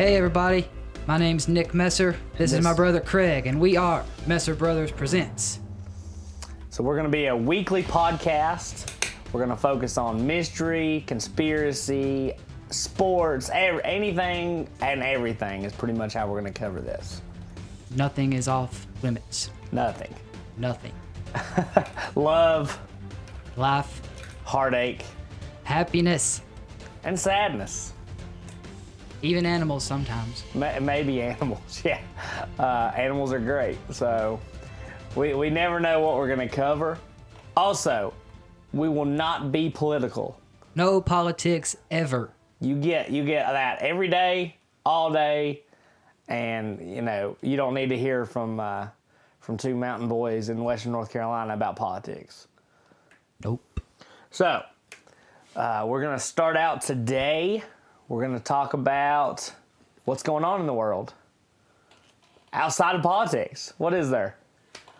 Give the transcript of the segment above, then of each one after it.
Hey everybody, my name's Nick Messer. This, is my brother Craig, and we are Messer Brothers Presents. So we're going to be a weekly podcast. We're going to focus on mystery, conspiracy, sports, ev- anything and everything is pretty much how we're going to cover this. Nothing is off limits. Nothing. Nothing. Love, Life, heartache, happiness, and sadness. Even animals sometimes. Maybe animals. Yeah. Uh, animals are great. So we, we never know what we're going to cover. Also, we will not be political. No politics ever. You get you get that every day, all day, and you know you don't need to hear from uh, from two mountain boys in Western North Carolina about politics. Nope. So uh, we're gonna start out today. We're gonna talk about what's going on in the world outside of politics. What is there?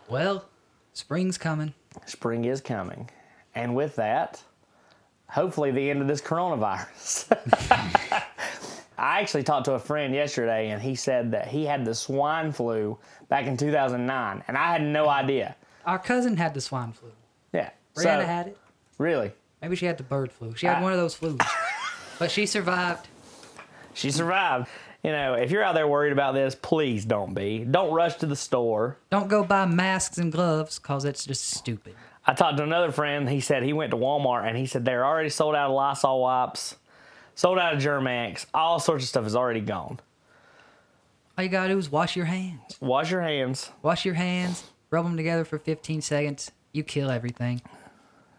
Well, spring's coming. Spring is coming, and with that, hopefully the end of this coronavirus. I actually talked to a friend yesterday, and he said that he had the swine flu back in 2009, and I had no idea. Our cousin had the swine flu. Yeah. Brianna so, had it. Really? Maybe she had the bird flu. She had I- one of those flus. But she survived. She survived. You know, if you're out there worried about this, please don't be. Don't rush to the store. Don't go buy masks and gloves because it's just stupid. I talked to another friend. He said he went to Walmart and he said they're already sold out of Lysol wipes, sold out of Germ-X. All sorts of stuff is already gone. All you gotta do is wash your hands. Wash your hands. Wash your hands, rub them together for 15 seconds. You kill everything.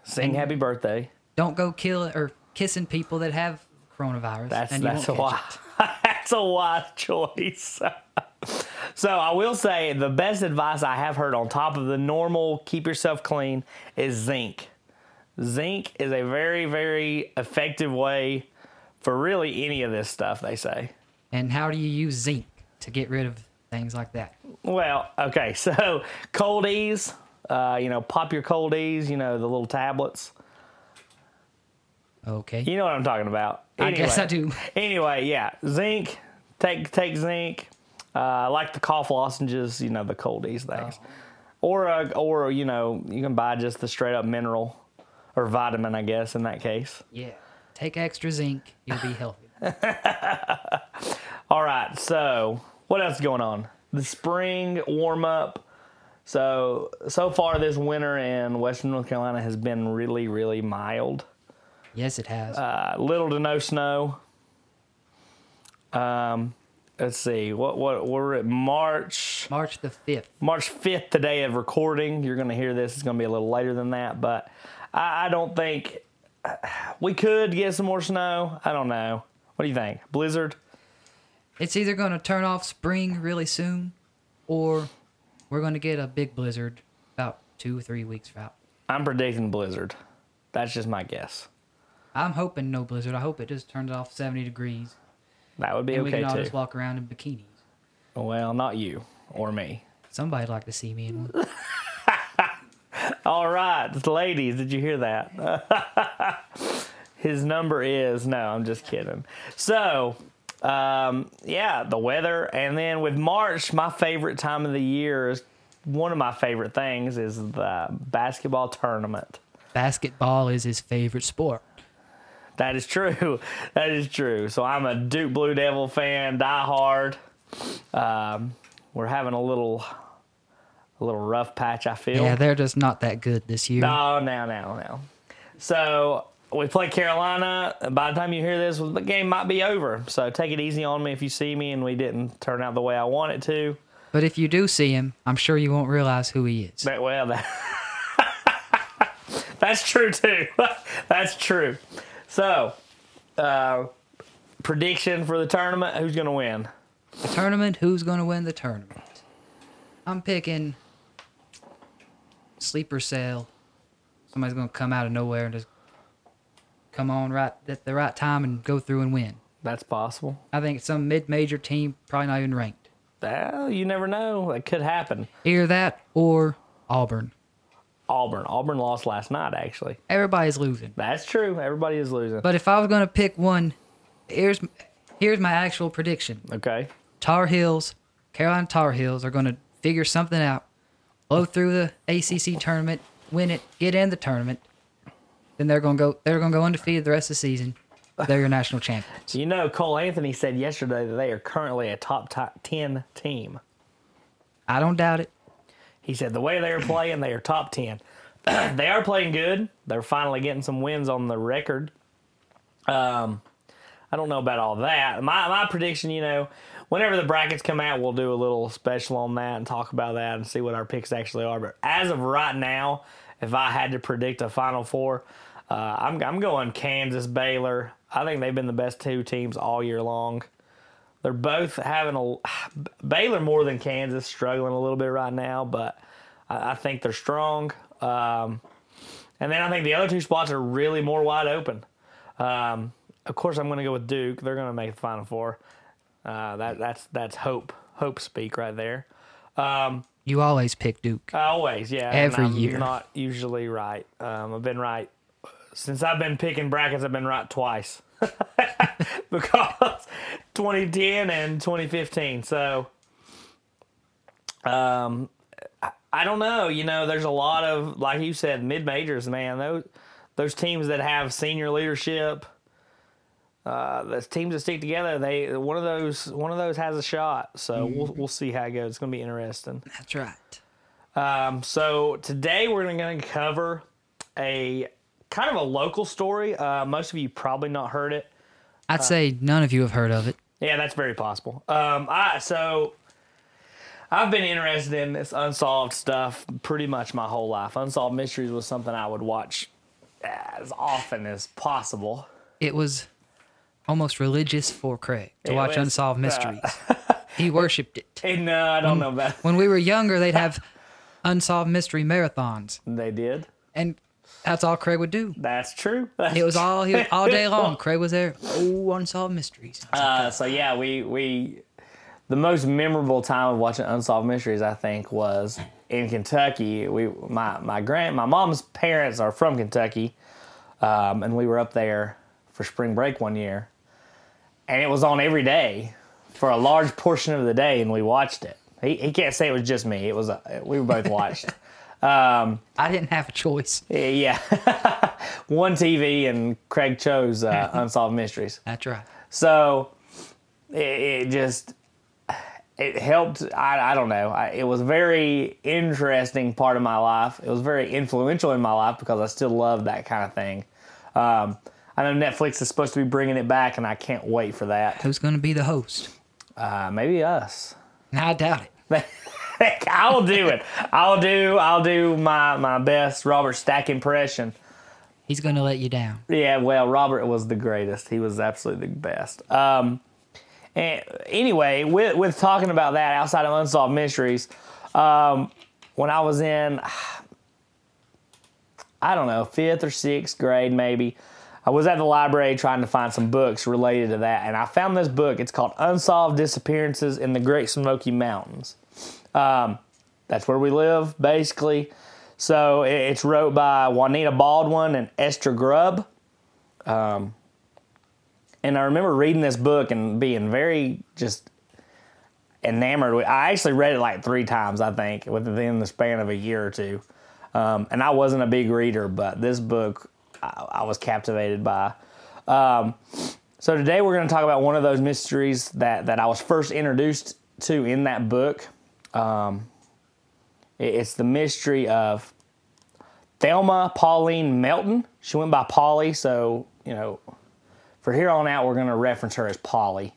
Sing happy birthday. Don't go kill or kissing people that have coronavirus. That's and you that's a won't catch wise it. that's a wise choice. so I will say the best advice I have heard on top of the normal keep yourself clean is zinc. Zinc is a very very effective way for really any of this stuff. They say. And how do you use zinc to get rid of things like that? Well, okay, so Cold-EEZE. Uh, you know, pop your Cold-EEZE. You know the little tablets. Okay. You know what I'm talking about. I guess I Anyway. do. Anyway, yeah, zinc. Take take zinc. Uh, I like the cough lozenges. You know the Cold-EEZE things, or uh, or you know you can buy just the straight up mineral or vitamin, I guess in that case. Yeah. Take extra zinc. You'll be healthy. All right, so what else is going on? The spring warm up. So so far this winter in Western North Carolina has been really really mild. Yes, it has. Uh, little to no snow. Um, let's see what what we're at March. March the 5th. March 5th, the day of recording. You're going to hear this. It's going to be a little later than that, but I, I don't think we could get some more snow. I don't know. What do you think? Blizzard? It's either going to turn off spring really soon or we're going to get a big blizzard about two or three weeks out. I'm predicting blizzard. That's just my guess. I'm hoping no blizzard. I hope it just turns off 70 degrees That would be and we can all too. just walk around in bikinis. Well, not you or me. Somebody'd like to see me in one. All right, ladies, did you hear that? His number is no, I'm just kidding. So, um, yeah, the weather, and then with March, my favorite time of the year is one of my favorite things is the basketball tournament. Basketball is his favorite sport. That is true. That is true. So I'm a Duke Blue Devil fan, die hard. Um, we're having a little, a little rough patch. I feel. Yeah, they're just not that good this year. No, no, no, no. So we play Carolina. By the time you hear this, the game might be over. So take it easy on me if you see me and we didn't turn out the way I want it to. But if you do see him, I'm sure you won't realize who he is. But, well, that, that's true too. that's true. So, uh, prediction for the tournament: Who's going to win? The tournament, who's going to win the tournament? I'm picking sleeper cell. Somebody's going to come out of nowhere and just come on right at the right time and go through and win. That's possible. I think some mid-major team, probably not even ranked. Well, you never know. That could happen. Either that or Auburn. Auburn. Auburn lost last night, actually. Everybody's losing. That's true. Everybody is losing. But if I was going to pick one, here's Here's my actual prediction. Okay. Tar Heels, Carolina Tar Heels are going to figure something out, blow through the ACC tournament, win it, get in the tournament. Then they're going to go. They're going to go undefeated the rest of the season. They're your national champions. You know, Cole Anthony said yesterday that they are currently a top, top 10 team. I don't doubt it. He said the way they are playing, they are top 10. they are playing good. They're finally getting some wins on the record. Um, I don't know about all that. My, my prediction, you know, whenever the brackets come out, we'll do a little special on that and talk about that and see what our picks actually are. But as of right now, if I had to predict a Final Four, uh, I'm, I'm going Kansas, Baylor. I think they've been the best two teams all year long. They're both having a Baylor more than Kansas, struggling a little bit right now, but I, I think they're strong. Um, and then I think the other two spots are really more wide open. Um, of course, I'm going to go with Duke. They're going to make the Final Four. Uh, that that's that's hope hope speak right there. Um, You always pick Duke. always, yeah. Every I'm year. Not usually right. Um, I've been right since I've been picking brackets. I've been right twice because 2010 and 2015. So, um, I, I don't know. You know, there's a lot of like you said, mid majors. Man, those those teams that have senior leadership. Uh, the teams that stick together, they one of those one of those has a shot. So we'll we'll see how it goes. It's gonna be interesting. That's right. Um, so today we're going to cover a kind of a local story. Uh, most of you probably not heard it. I'd say none of you have heard of it. Yeah, that's very possible. Um, I so I've been interested in this unsolved stuff pretty much my whole life. Unsolved mysteries was something I would watch as often as possible. It was almost religious for Craig to It watch was, Unsolved uh, Mysteries. he worshipped it. And no, I don't know about. When we were younger, they'd have Unsolved Mystery marathons, They did. and that's all Craig would do. That's true. That's It was all he, all day long. Craig was there. Oh, Unsolved Mysteries. Uh, so yeah, we we the most memorable time of watching Unsolved Mysteries, I think, was in Kentucky. We my my grand my mom's parents are from Kentucky, um, and we were up there for spring break one year, and it was on every day for a large portion of the day, and we watched it. He, he can't say it was just me. It was uh, we both watched. I didn't have a choice. yeah, one TV, and Craig chose uh, Unsolved Mysteries. That's right. So it, it just it helped. I, I don't know. I, it was a very interesting part of my life. It was very influential in my life because I still love that kind of thing. Um, I know Netflix is supposed to be bringing it back, and I can't wait for that. Who's going to be the host? Uh, maybe us. Now I doubt it. I'll do it. I'll do. I'll do my my best Robert Stack impression. He's going to let you down. Yeah, well, Robert was the greatest. He was absolutely the best. Um, and anyway, with with talking about that outside of unsolved mysteries, um, when I was in, I don't know, fifth or sixth grade, maybe, I was at the library trying to find some books related to that, and I found this book. It's called Unsolved Disappearances in the Great Smoky Mountains. Um, that's where we live, basically. So it's wrote by Juanita Baldwin and Esther Grubb. Um, and I remember reading this book and being very just enamored with. I actually read it like three times, I think, within the span of a year or two. Um, and I wasn't a big reader, but this book I, I was captivated by. Um, so today we're going to talk about one of those mysteries that that I was first introduced to in that book. Um, it's the mystery of Thelma Pauline Melton. She went by Polly, so you know, for here on out, we're going to reference her as Polly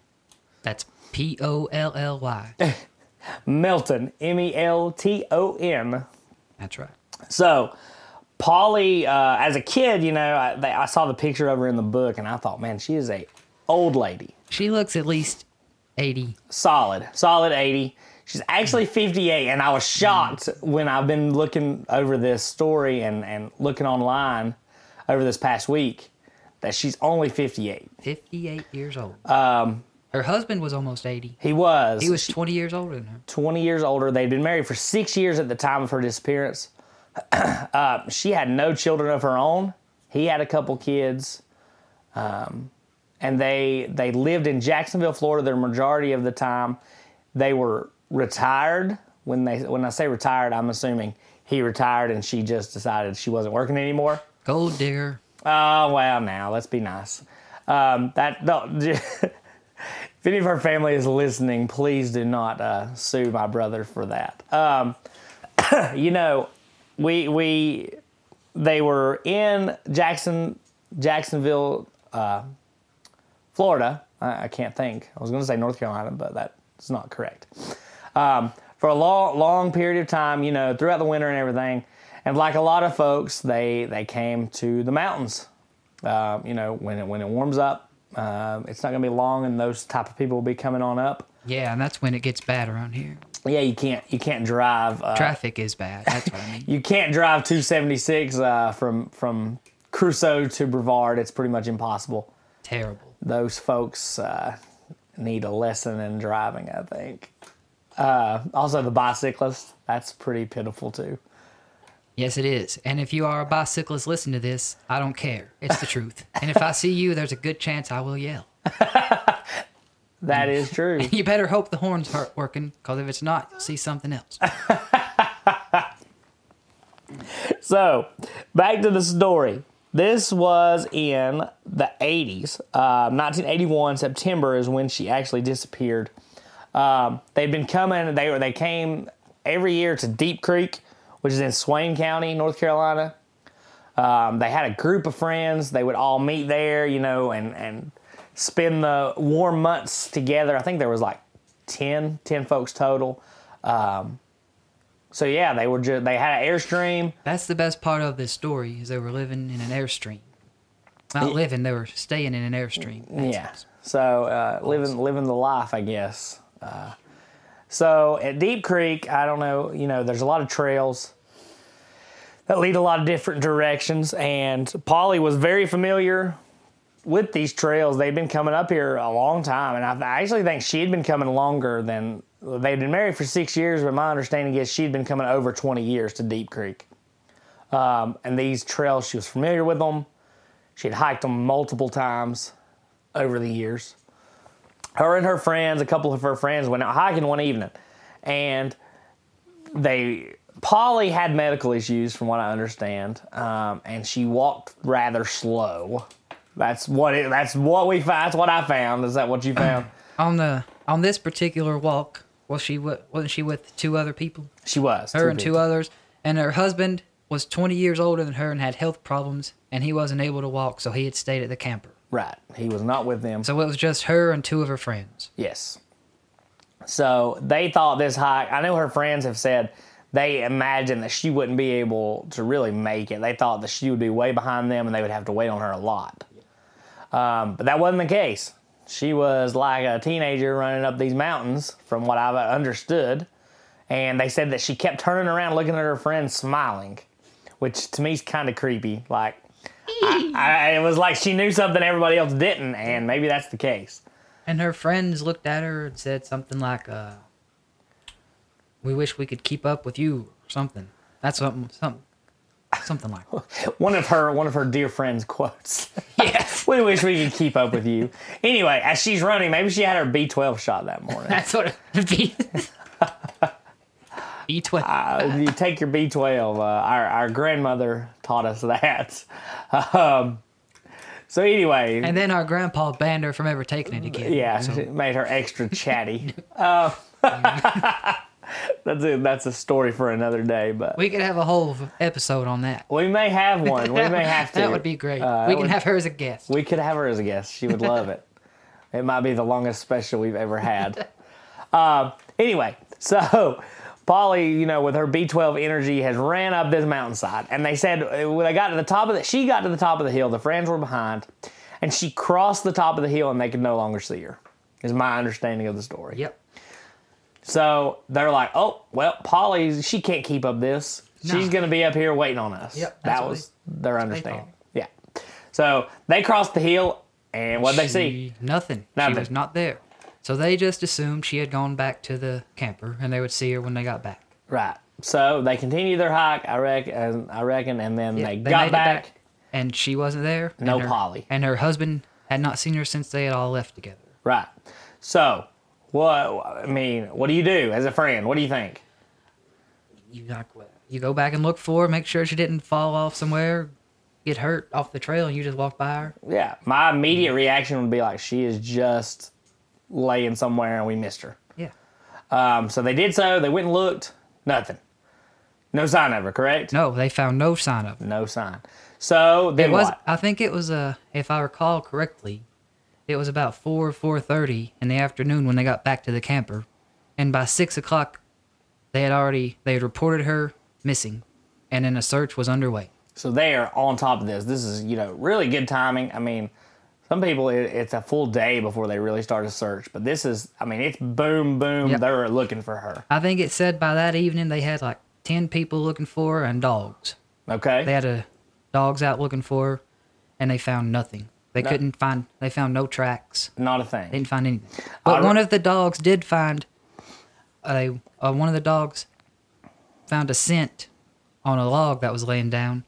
That's P O L L Y. Melton, M E L T O N. That's right. So, Polly, uh, as a kid, you know, I, they, I saw the picture of her in the book, and I thought, man, she is a old lady, She looks at least 80. solid, solid eighty. She's actually fifty eight, and I was shocked when I've been looking over this story and and looking online over this past week that she's only fifty eight. 58 years old. Um, her husband was almost 80. He was. He was 20 years older than her. 20 years older. They'd been married for six years at the time of her disappearance. uh, she had no children of her own. He had a couple kids. Um, and they they lived in Jacksonville, Florida. The majority of the time, they were retired. When they when I say retired, I'm assuming he retired and she just decided she wasn't working anymore. Gold digger. Oh well, now let's be nice. Um, that no, if any of her family is listening, please do not uh, sue my brother for that. Um, you know, we we they were in Jackson Jacksonville, uh, Florida. I, I can't think. I was going to say North Carolina, but that's not correct. Um, for a long long period of time, you know, throughout the winter and everything. And like a lot of folks, they they came to the mountains. Uh, you know, when it when it warms up, uh, it's not going to be long, and those type of people will be coming on up. Yeah, and that's when it gets bad around here. Yeah, you can't you can't drive. Uh, Traffic is bad. That's what I mean. you can't drive 276 uh, from from Cruso to Brevard. It's pretty much impossible. Terrible. Those folks uh, need a lesson in driving, I think. Uh, also, the bicyclist. That's pretty pitiful too. Yes, it is. And if you are a bicyclist listen to this, I don't care. It's the truth. And if I see you, there's a good chance I will yell. That is true. You better hope the horns aren't working, because if it's not, you'll see something else. So, back to the story. This was in the 80s. Uh, 1981, September is when she actually disappeared. Um, they'd been coming, they, were, they came every year to Deep Creek, which is in Swain County, North Carolina. Um, they had a group of friends. They would all meet there, you know, and, and spend the warm months together. I think there was like 10, 10 folks total. Um, so yeah, they were just, they had an airstream. That's the best part of this story is they were living in an airstream. Not living, they were staying in an airstream. Yeah. So uh, living living the life, I guess. Uh, so at Deep Creek, I don't know. You know, there's a lot of trails that lead a lot of different directions, and Polly was very familiar with these trails. They've been coming up here a long time, and I actually think she had been coming longer than they'd been married for six years. But my understanding is she'd been coming over 20 years to Deep Creek. Um, and these trails, she was familiar with them. She had hiked them multiple times over the years. Her and her friends, a couple of her friends, went out hiking one evening, and they Polly had medical issues, from what I understand, um, and she walked rather slow. That's what it. That's what we. found. That's what I found. Is that what you found? On the on this particular walk, was she wasn't she with two other people? She was Her and two others, and her husband was 20 years older than her and had health problems, and he wasn't able to walk, so he had stayed at the camper. Right. He was not with them. So it was just her and two of her friends. Yes. So they thought this hike. I know her friends have said they imagined that she wouldn't be able to really make it. They thought that she would be way behind them and they would have to wait on her a lot. Um, but that wasn't the case. She was like a teenager running up these mountains, from what I've understood. And they said that she kept turning around, looking at her friends, smiling, which to me is kind of creepy. Like, I, it was like she knew something everybody else didn't, and maybe that's the case. And her friends looked at her and said something like, uh, "We wish we could keep up with you," or something. That's something, something, something like. That. one of her one of her dear friends quotes. Yes, we wish we could keep up with you. Anyway, as she's running, maybe she had her B12 shot that morning. that's what it be. B twelve. Uh, you take your B12. Uh, our our grandmother taught us that. Um, so anyway, And then our grandpa banned her from ever taking it again. yeah, So, it made her extra chatty. Uh, that's a, that's a story for another day, but we could have a whole episode on that. we may have one. We may have to. That would be great. Uh, we can would- have her as a guest. We could have her as a guest. She would love it. It might be the longest special we've ever had. Um, anyway, so Polly, you know, with her B12 energy, has ran up this mountainside, and they said uh, when they got to the top of the, she got to the top of the hill. The friends were behind, and she crossed the top of the hill, and they could no longer see her. Is my understanding of the story. Yep. So they're like, "Oh, well, Polly, she can't keep up this. No. She's going to be up here waiting on us." Yep, that was their understanding. Yeah. So they crossed the hill, and what they see? Nothing. Nothing. She was not there. So they just assumed she had gone back to the camper, and they would see her when they got back. Right. So they continued their hike, I reckon, I reckon, and then Yeah, they, they got back. back. And she wasn't there. No and her, Polly. And her husband Had not seen her since they had all left together. Right. So, what? I mean, what do you do as a friend? What do you think? You like you go back and look for her, make sure she didn't fall off somewhere, get hurt off the trail, and you just walk by her. Yeah, my immediate reaction would be like, she is just laying somewhere and we missed her. Yeah. Um, so they did so. They went and looked. Nothing. No sign of her. Correct. No, they found no sign of her. No sign. So then It was. what? I think it was. Uh, if I recall correctly, it was about four four thirty in the afternoon when they got back to the camper, and by six o'clock, they had already they had reported her missing, and then a search was underway. So they are on top of this. This is you know really good timing. I mean, some people it, it's a full day before they really start a search, but this is I mean it's boom boom. Yep. They're looking for her. I think it said by that evening they had like ten people looking for her and dogs. Okay. They had a dogs out looking for her, and they found nothing. They No. couldn't find. They found no tracks. Not a They thing. didn't find anything. But re- one of the dogs did find a uh, one of the dogs found a scent on a log that was laying down,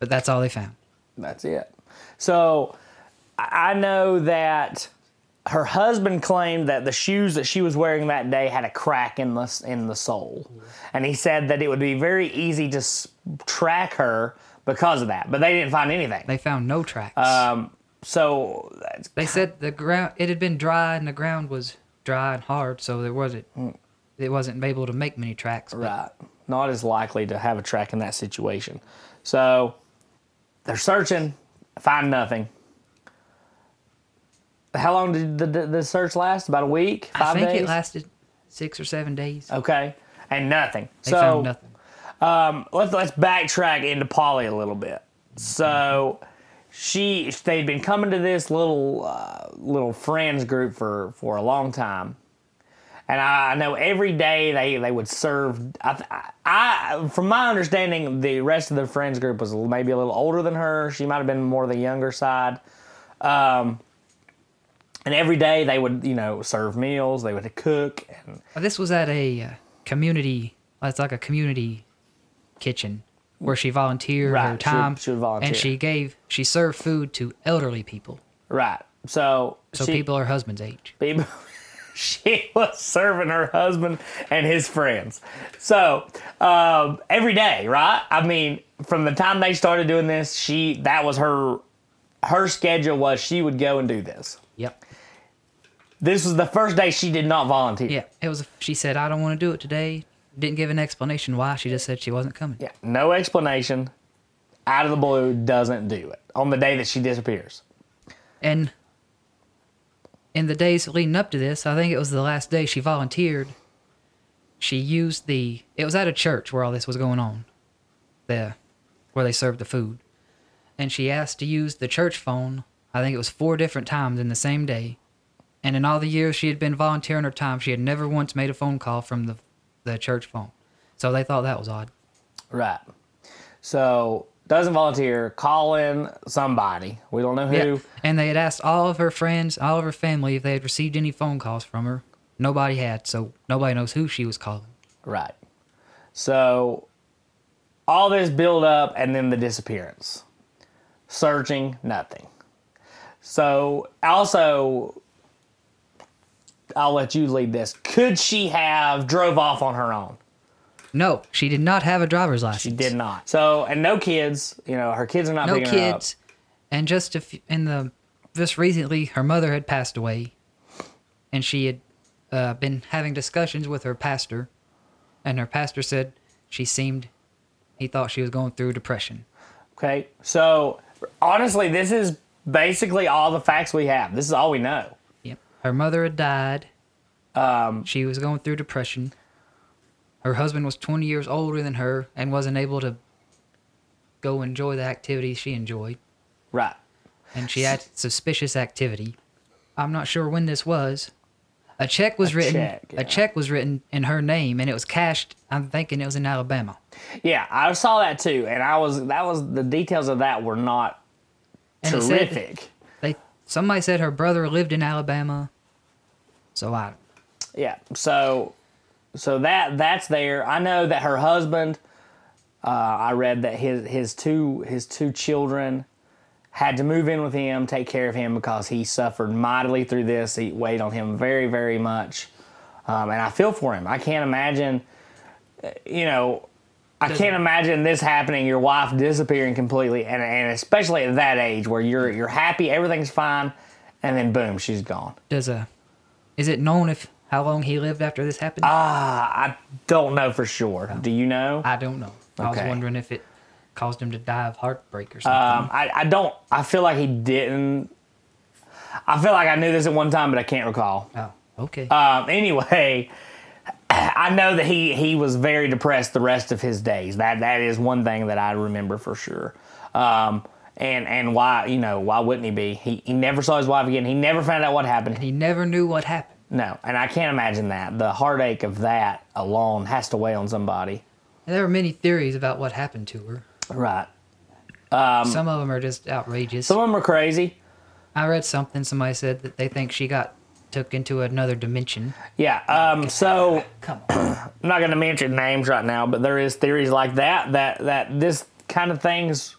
but that's all they found. That's it. So I know that her husband claimed that the shoes that she was wearing that day had a crack in the in the sole, and he said that it would be very easy to s- track her because of that. But they didn't find anything. They found no tracks. Um, so that's they said the ground it had been dry and the ground was dry and hard, so there wasn't it wasn't able to make many tracks. But right. Not as likely to have a track in that situation. So they're searching, find nothing. How long did the, the, the search last? About a week? Five I think days? it lasted six or seven days. Okay, and nothing. They so found nothing. Um, let's let's backtrack into Polly a little bit. So she they'd been coming to this little uh, little friends group for for a long time, and I, I know every day they they would serve. I, I from my understanding, the rest of the friends group was maybe a little older than her. She might have been more the younger side. Um, and every day they would, you know, serve meals. They would cook, and This was at a uh, community. It's like a community kitchen where she volunteered Right, her she time, she would volunteer. and she gave she served food to elderly people, right. So so she, people her husband's age. people she was serving her husband and his friends so um, every day right i mean from the time they started doing this she that was her her schedule was she would go and do this Yep. this was the first day she did not volunteer Yeah. It was. She said, "I don't want to do it today." Didn't give an explanation why. She just said she wasn't coming. yeah no explanation out of the blue doesn't do it on the day that she disappears And in the days leading up to this, I think it was the last day she volunteered. She used the. It was at a church where all this was going on, There, where they served the food, and she asked to use the church phone. I think it was four different times in the same day, and in all the years she had been volunteering her time, she had never once made a phone call from the the church phone. So they thought that was odd. right so doesn't volunteer call in somebody we don't know who Yeah. And they had asked all of her friends, all of her family, if they had received any phone calls from her. Nobody had, so nobody knows who she was calling. Right. So all this build up and then the disappearance. Searching, nothing. So also I'll let you lead this. Could she have drove off on her own? No, she did not have a driver's license. She did not. So and no kids, you know, her kids are not No picking her up. kids. And just few, in the just recently, her mother had passed away, and she had uh, been having discussions with her pastor, and her pastor said she seemed he thought she was going through depression. Okay. So honestly, this is basically all the facts we have. This is all we know. Yep. Her mother had died. Um, she was going through depression. Her husband was 20 years older than her and wasn't able to go enjoy the activities she enjoyed. Right. And she had suspicious activity. I'm not sure when this was. A check was A written. check, yeah. A check was written in her name, and it was cashed. I'm thinking it was in Alabama. Yeah, I saw that too, and I was that was the details of that were not And it said- terrific. They somebody said her brother lived in Alabama. So I Yeah. So so that that's there. I know that her husband uh, I read that his his two his two children had to move in with him, take care of him because he suffered mightily through this. He weighed on him very, very much. Um, and I feel for him. I can't imagine, uh, you know, I can't imagine this happening. Your wife disappearing completely, and, and especially at that age where you're you're happy, everything's fine, and then boom, she's gone. Does a is it known if how long he lived after this happened? Ah, I don't know for sure. Do you know? I don't know. I was wondering if it caused him to die of heartbreak or something. Um, I, I don't. I feel like he didn't. I feel like I knew this at one time, but I can't recall. oh, okay. Um, anyway, I know that he he was very depressed the rest of his days. That that is one thing that I remember for sure. Um, and and why you know why wouldn't he be? He he never saw his wife again. He never found out what happened. he never knew what happened. No, and I can't imagine that. The heartache of that alone has to weigh on somebody. There are many theories about what happened to her. Right. Some of them are just outrageous. Some of them are crazy. I read something. Somebody said that they think she got took into another dimension. Yeah. Um, so Come on. I'm not going to mention names right now, but there is theories like that that that this kind of things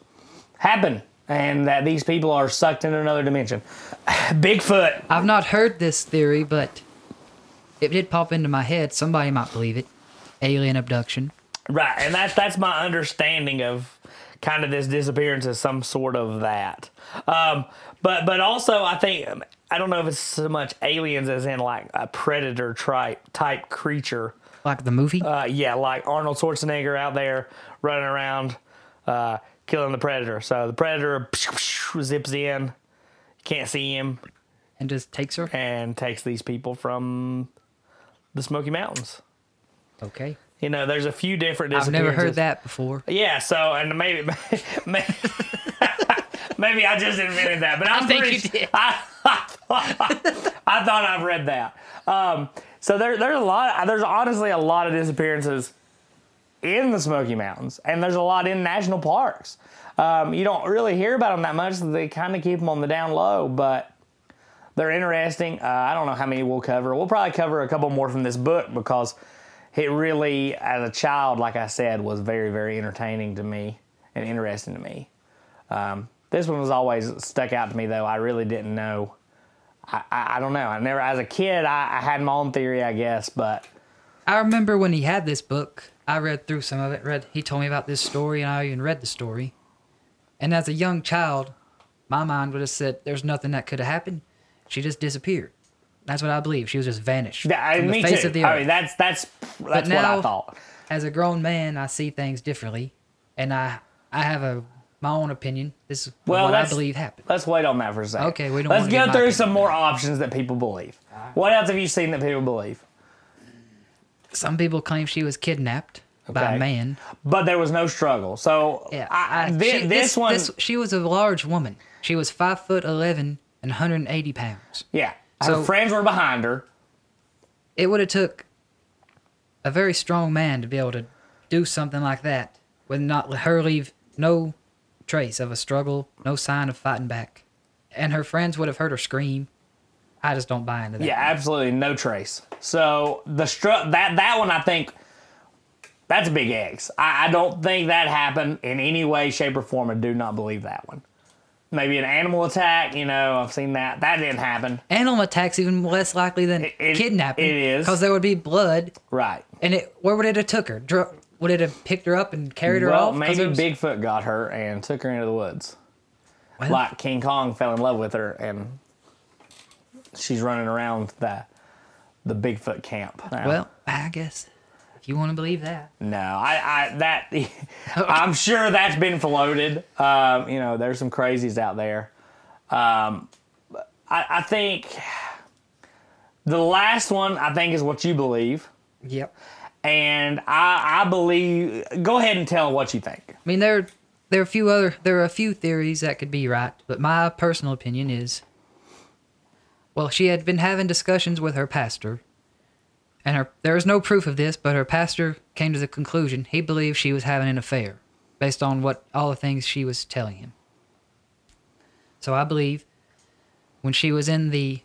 happen and that these people are sucked into another dimension. Bigfoot. I've not heard this theory, but it did pop into my head. Somebody might believe it. Alien abduction. Right, and that's that's my understanding of kind of this disappearance is some sort of that. Um, but but also I think I don't know if it's so much aliens as in like a predator type type creature. Like the movie? Uh, yeah, like Arnold Schwarzenegger out there running around, uh, killing the predator. So the predator zips in, can't see him, and just takes her? and takes these people from the Smoky Mountains. Okay. You know, there's a few different. Disappearances. I've never heard that before. Yeah, so and maybe maybe, maybe I just invented that, but I'm think pretty you did. I, I, thought, I thought I've read that. Um, so there, there's a lot. There's honestly a lot of disappearances in the Smoky Mountains, and there's a lot in national parks. Um, you don't really hear about them that much. They kind of keep them on the down low, but they're interesting. Uh, I don't know how many we'll cover. We'll probably cover a couple more from this book because it really, as a child, like I said, was very, very entertaining to me and interesting to me. Um, this one was always stuck out to me, though. I really didn't know. I, I, I don't know. I never, as a kid, I, I had my own theory, I guess, but I remember when he had this book, I read through some of it. Read he told me about this story, and I even read the story. And as a young child, my mind would have said, "There's nothing that could have happened. She just disappeared." That's what I believe. She was just vanished yeah, I- from me the face too. of the earth. I mean, that's that's that's what I thought. as a grown man, I see things differently, and I I have a my own opinion. This is Well, what I believe happened. Let's wait on that for a second. Okay, we don't Let's go through some more options that people believe. What else have you seen that people believe? Some people claim she was kidnapped by a man. But there was no struggle. So Yeah, I, I- thi- she- this, one, she was a large woman. She was five foot eleven and 180 pounds. yeah, her so- friends were behind her. It would have took a very strong man to be able to do something like that with not her leave no trace of a struggle, no sign of fighting back, and her friends would have heard her scream. I just don't buy into that. Yeah, absolutely no trace. So the stru- that that one I think that's a big X. I, I don't think that happened in any way, shape, or form. I do not believe that one. Maybe an animal attack. You know, I've seen that. That didn't happen. Animal attack's even less likely than It- it- kidnapping. it is. because there would be blood, Right. and it where would it have took her? Dro- would it have picked her up and carried her off? Well, off? maybe was- Bigfoot got her and took her into the woods. Well, Like King Kong fell in love with her, and she's running around the the Bigfoot camp. now. well, I guess if you want to believe that. No, I, I that I'm sure that's been floated. Um, you know, there's some crazies out there. Um, I, I think the last one I think is what you believe, Yep. and I, I believe. Go ahead and tell what you think. I mean, there there are a few other there are a few theories that could be right, but my personal opinion is, well, she had been having discussions with her pastor, and her there is no proof of this, but her pastor came to the conclusion he believed she was having an affair, based on what all the things she was telling him. So I believe, when she was in the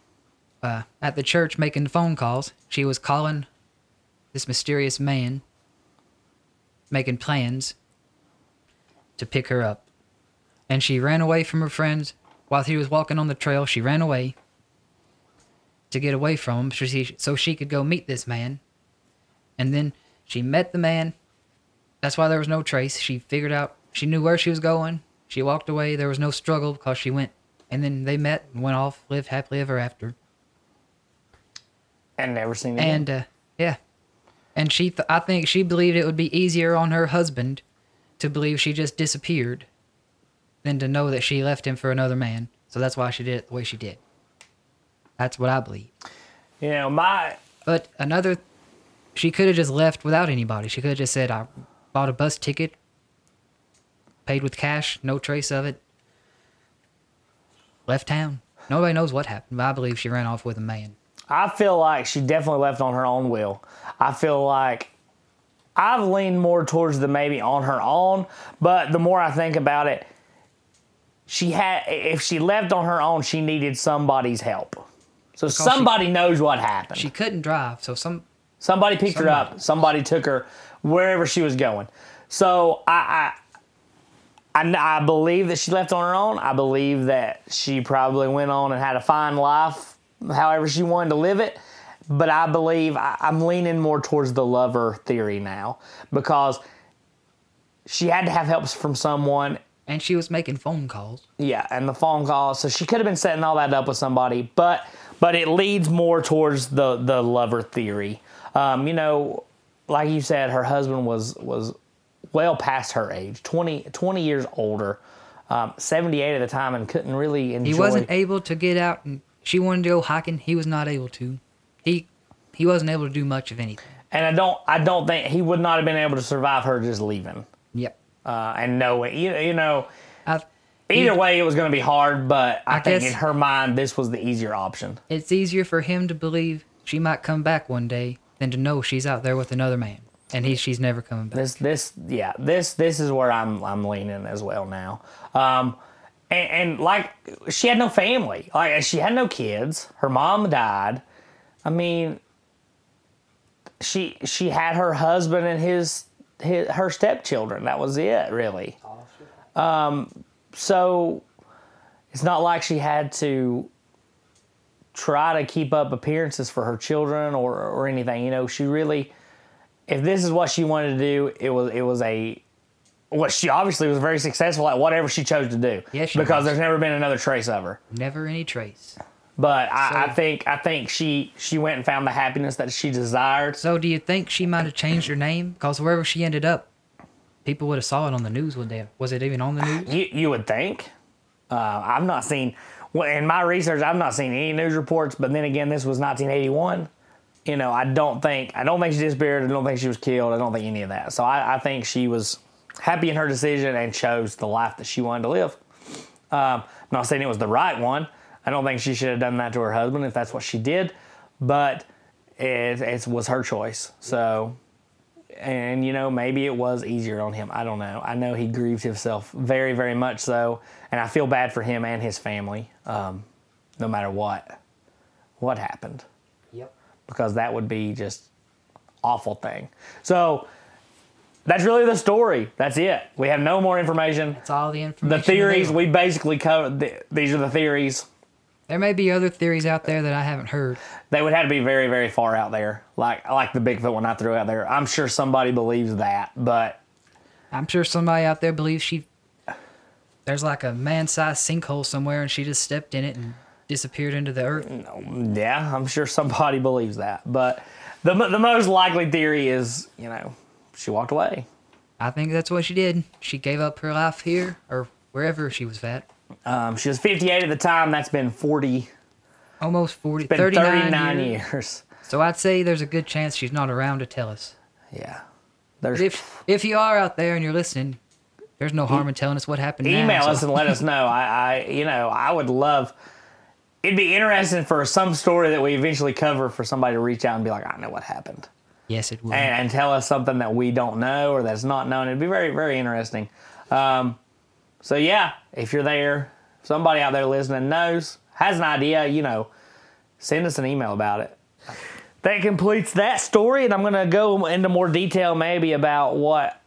uh, at the church making phone calls, she was calling this mysterious man, making plans to pick her up. and she ran away from her friends while he was walking on the trail. She ran away to get away from him so she, so she could go meet this man. And then she met the man. That's why there was no trace. She figured out, she knew where she was going. She walked away. There was no struggle because she went. And then they met and went off, lived happily ever after. And never seen again. And uh, yeah, and she, th- I think she believed it would be easier on her husband to believe she just disappeared than to know that she left him for another man. So that's why she did it the way she did. That's what I believe. you know, my But another, she could have just left without anybody. She could have just said, "I bought a bus ticket, paid with cash, no trace of it, left town." Nobody knows what happened, but I believe she ran off with a man. I feel like she definitely left on her own will. I feel like I've leaned more towards the maybe on her own, but the more I think about it, she had if she left on her own, she needed somebody's help. So she- somebody knows what happened. She couldn't drive, so some Somebody picked her up. Somebody took her wherever she was going. So I, I, I, I believe that she left on her own. I believe that she probably went on and had a fine life, however she wanted to live it. But I believe I, I'm leaning more towards the lover theory now because she had to have help from someone and she was making phone calls. yeah, and the phone calls. So she could have been setting all that up with somebody, but but it leads more towards the the lover theory. Um, you know, like you said, her husband was was well past her age, 20, 20 years older, um, seventy eight at the time, and couldn't really enjoy. He wasn't able to get out, and she wanted to go hiking. He was not able to. He he wasn't able to do much of anything. and I don't I don't think he would not have been able to survive her just leaving Yep. uh, and knowing. You, you know, either way, it was going to be hard, but I, I think in her mind, this was the easier option. it's easier for him to believe she might come back one day than to know she's out there with another man, and he she's never coming back. This this yeah this this is where I'm I'm leaning as well now. Um, and, and like she had no family, like she had no kids. Her mom died. I mean, she she had her husband and his, his her stepchildren. That was it, really. Um, so it's not like she had to try to keep up appearances for her children or or anything. You know, she really if this is what she wanted to do, it was it was a what she obviously was very successful at whatever she chose to do. Yes, she because was. there's never been another trace of her. Never any trace. But I, I think I think she she went and found the happiness that she desired. So do you think she might have changed her name? Because wherever she ended up, people would have saw it on the news. Would they? Was it even on the news? You you would think. Uh, I've not seen well, in my research. I've not seen any news reports. But then again, this was 1981. You know, I don't think I don't think she disappeared. I don't think she was killed. I don't think any of that. So I, I think she was happy in her decision and chose the life that she wanted to live. Um, I'm not saying it was the right one. I don't think she should have done that to her husband if that's what she did, but it, it was her choice. So, and you know, maybe it was easier on him. I don't know. I know he grieved himself very, very much so, and I feel bad for him and his family, um, no matter what, what happened, Yep. because that would be just awful thing. So. That's really the story. That's it. We have no more information. It's all the information. The theories we basically covered. th- These are the theories. There may be other theories out there that I haven't heard. They would have to be very, very far out there, like like the Bigfoot one I threw out there. I'm sure somebody believes that, but I'm sure somebody out there believes she. There's like a man-sized sinkhole somewhere, and she just stepped in it and disappeared into the earth. yeah, I'm sure somebody believes that. But the the most likely theory is, you know, she walked away. I think that's what she did. She gave up her life here or wherever she was at. Um, she was 58 at the time. That's been 40, Almost 40, been 39, 39 years. years. So I'd say there's a good chance she's not around to tell us. Yeah. There's if if you are out there and you're listening, there's no harm in telling us what happened. now, email so- us and let us know. I, I, you know, I would love. It'd be interesting for some story that we eventually cover for somebody to reach out and be like, I know what happened. Yes, it will. and, and tell us something that we don't know or that's not known. It'd be very, very interesting. Um, so yeah, if you're there, somebody out there listening knows, has an idea, you know, send us an email about it. That completes that story, and I'm gonna go into more detail maybe about what.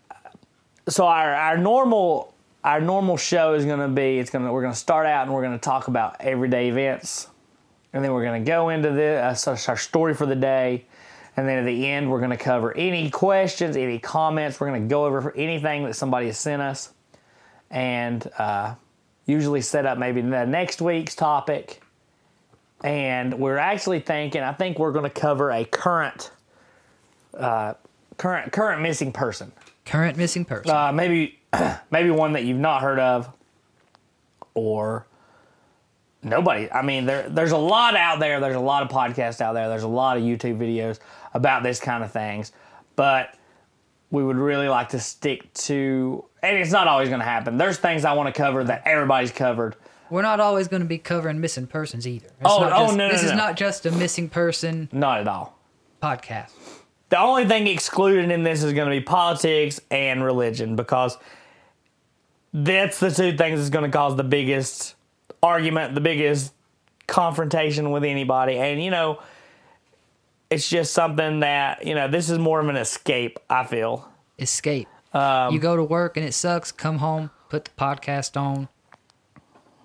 So our our normal our normal show is going to be it's going to we're going to start out and we're going to talk about everyday events and then we're going to go into this uh, our story for the day and then at the end we're going to cover any questions any comments we're going to go over anything that somebody has sent us and uh, usually set up maybe the next week's topic. And we're actually thinking i think we're going to cover a current uh, current current missing person. Current missing person. uh, maybe maybe one that you've not heard of or nobody. I mean there there's a lot out there. There's a lot of podcasts out there. There's a lot of youtube videos about this kind of things. But we would really like to stick to and it's not always going to happen there's things i want to cover that everybody's covered We're not always going to be covering missing persons either. It's Oh, oh, just- no, no, This is not just a missing person not at all podcast. the only thing excluded in this is going to be politics and religion because that's the two things that's going to cause the biggest argument, the biggest confrontation with anybody. And, you know, it's just something that, you know, this is more of an escape, I feel. Escape. Um, you go to work and it sucks. Come home, put the podcast on,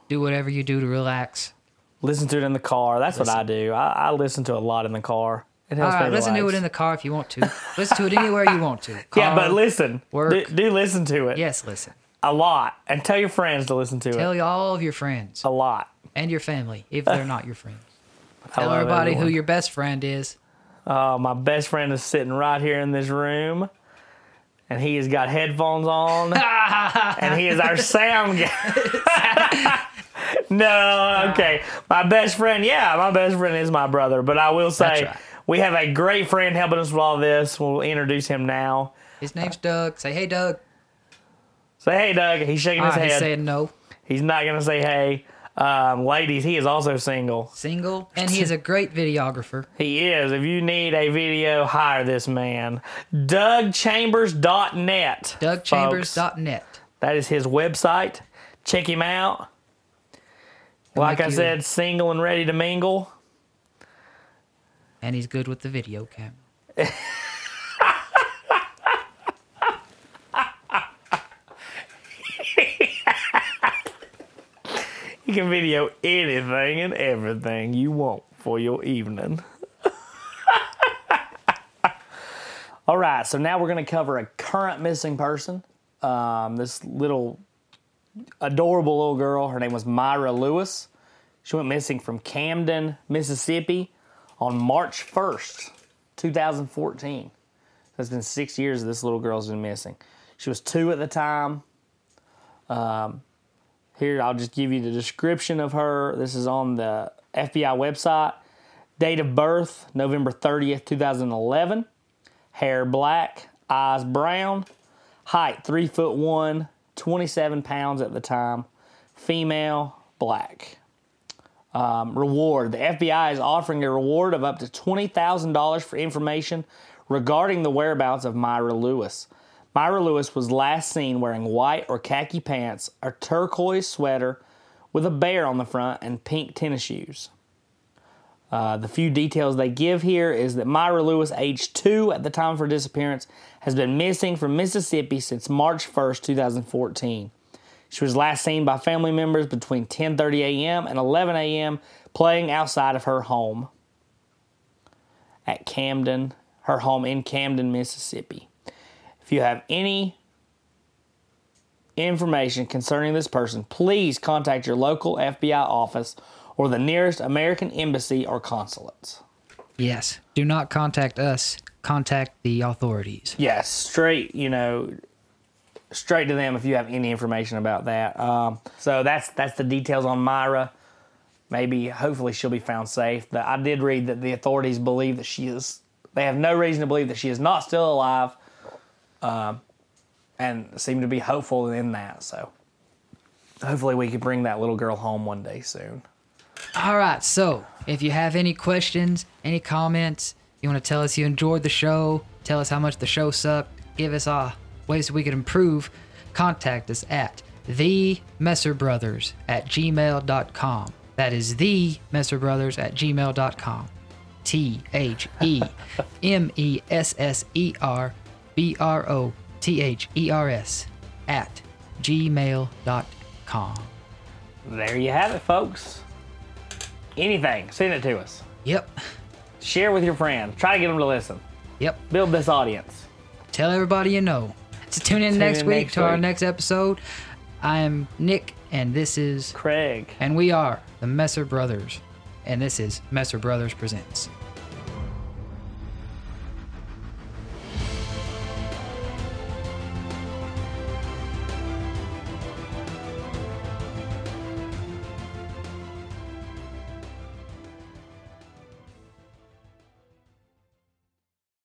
do whatever you do to relax. Listen to it in the car. That's what I do. I, I listen to a lot in the car. It helps right, me listen to it in the car if you want to. listen to it anywhere you want to. Yeah, but listen. work. Do, do listen to it Yes, listen. a lot. And tell your friends to listen to Tell it tell all of your friends a lot. and your family if they're not your friends. Tell everybody who your best friend is. Uh, my best friend is sitting right here in this room, and he has got headphones on, and he is our sound guy. no, okay. My best friend, yeah, my best friend is my brother, but I will say right. we have a great friend helping us with all this. We'll introduce him now. His name's Doug. Say, hey, Doug. Say hey, Doug. He's shaking his right, he's head. saying no. He's not gonna say hey. Um, ladies, he is also single. Single. And he is a great videographer. He is. If you need a video, hire this man. DougChambers.net. folks. DougChambers.net. That is his website. Check him out. Like I said, single and ready to mingle. And he's good with the video camera. You can video anything and everything you want for your evening. All right, so now we're going to cover a current missing person. Um, this little adorable little girl, her name was Myra Lewis. She went missing from Camden, Mississippi on March 1st, 2014. It's been six years this little girl's been missing. She was two at the time. Here, I'll just give you the description of her. This is on the FBI website. Date of birth, November 30th, 2011. Hair black, eyes brown. Height, 3 foot 1, 27 pounds at the time. Female, black. Um, reward. The FBI is offering a reward of up to $20,000 for information regarding the whereabouts of Myra Lewis. Myra Lewis was last seen wearing white or khaki pants, a turquoise sweater with a bear on the front, and pink tennis shoes. Uh, the few details they give here is that Myra Lewis, age two at the time of her disappearance, has been missing from Mississippi since March 1st, 2014. She was last seen by family members between 10:30 a.m. and 11 a.m. playing outside of her home at Camden, her home in Camden, Mississippi. If you have any information concerning this person, please contact your local FBI office or the nearest American embassy or consulates. Yes. Do not contact us. Contact the authorities. Yes, straight, you know, straight to them if you have any information about that. Um, so that's that's the details on Myra. Maybe, hopefully, she'll be found safe. But I did read that the authorities believe that she is. They have no reason to believe that she is not still alive, um, and seem to be hopeful in that. So, hopefully, we can bring that little girl home one day soon. All right. So, if you have any questions, any comments, you want to tell us you enjoyed the show, tell us how much the show sucked, give us uh, ways we could improve, contact us at the Messer Brothers at gmail.com. That is the Messer Brothers at gmail.com. T H E M E S S E R B R O T H E R S at gmail.com. There you have it, folks. Anything, send it to us. Yep. Share with your friends. Try to get them to listen. Yep. Build this audience. Tell everybody you know. So tune in Tune next in week next to our next episode. I am Nick, and this is, Craig. and we are the Messer Brothers, and this is Messer Brothers Presents.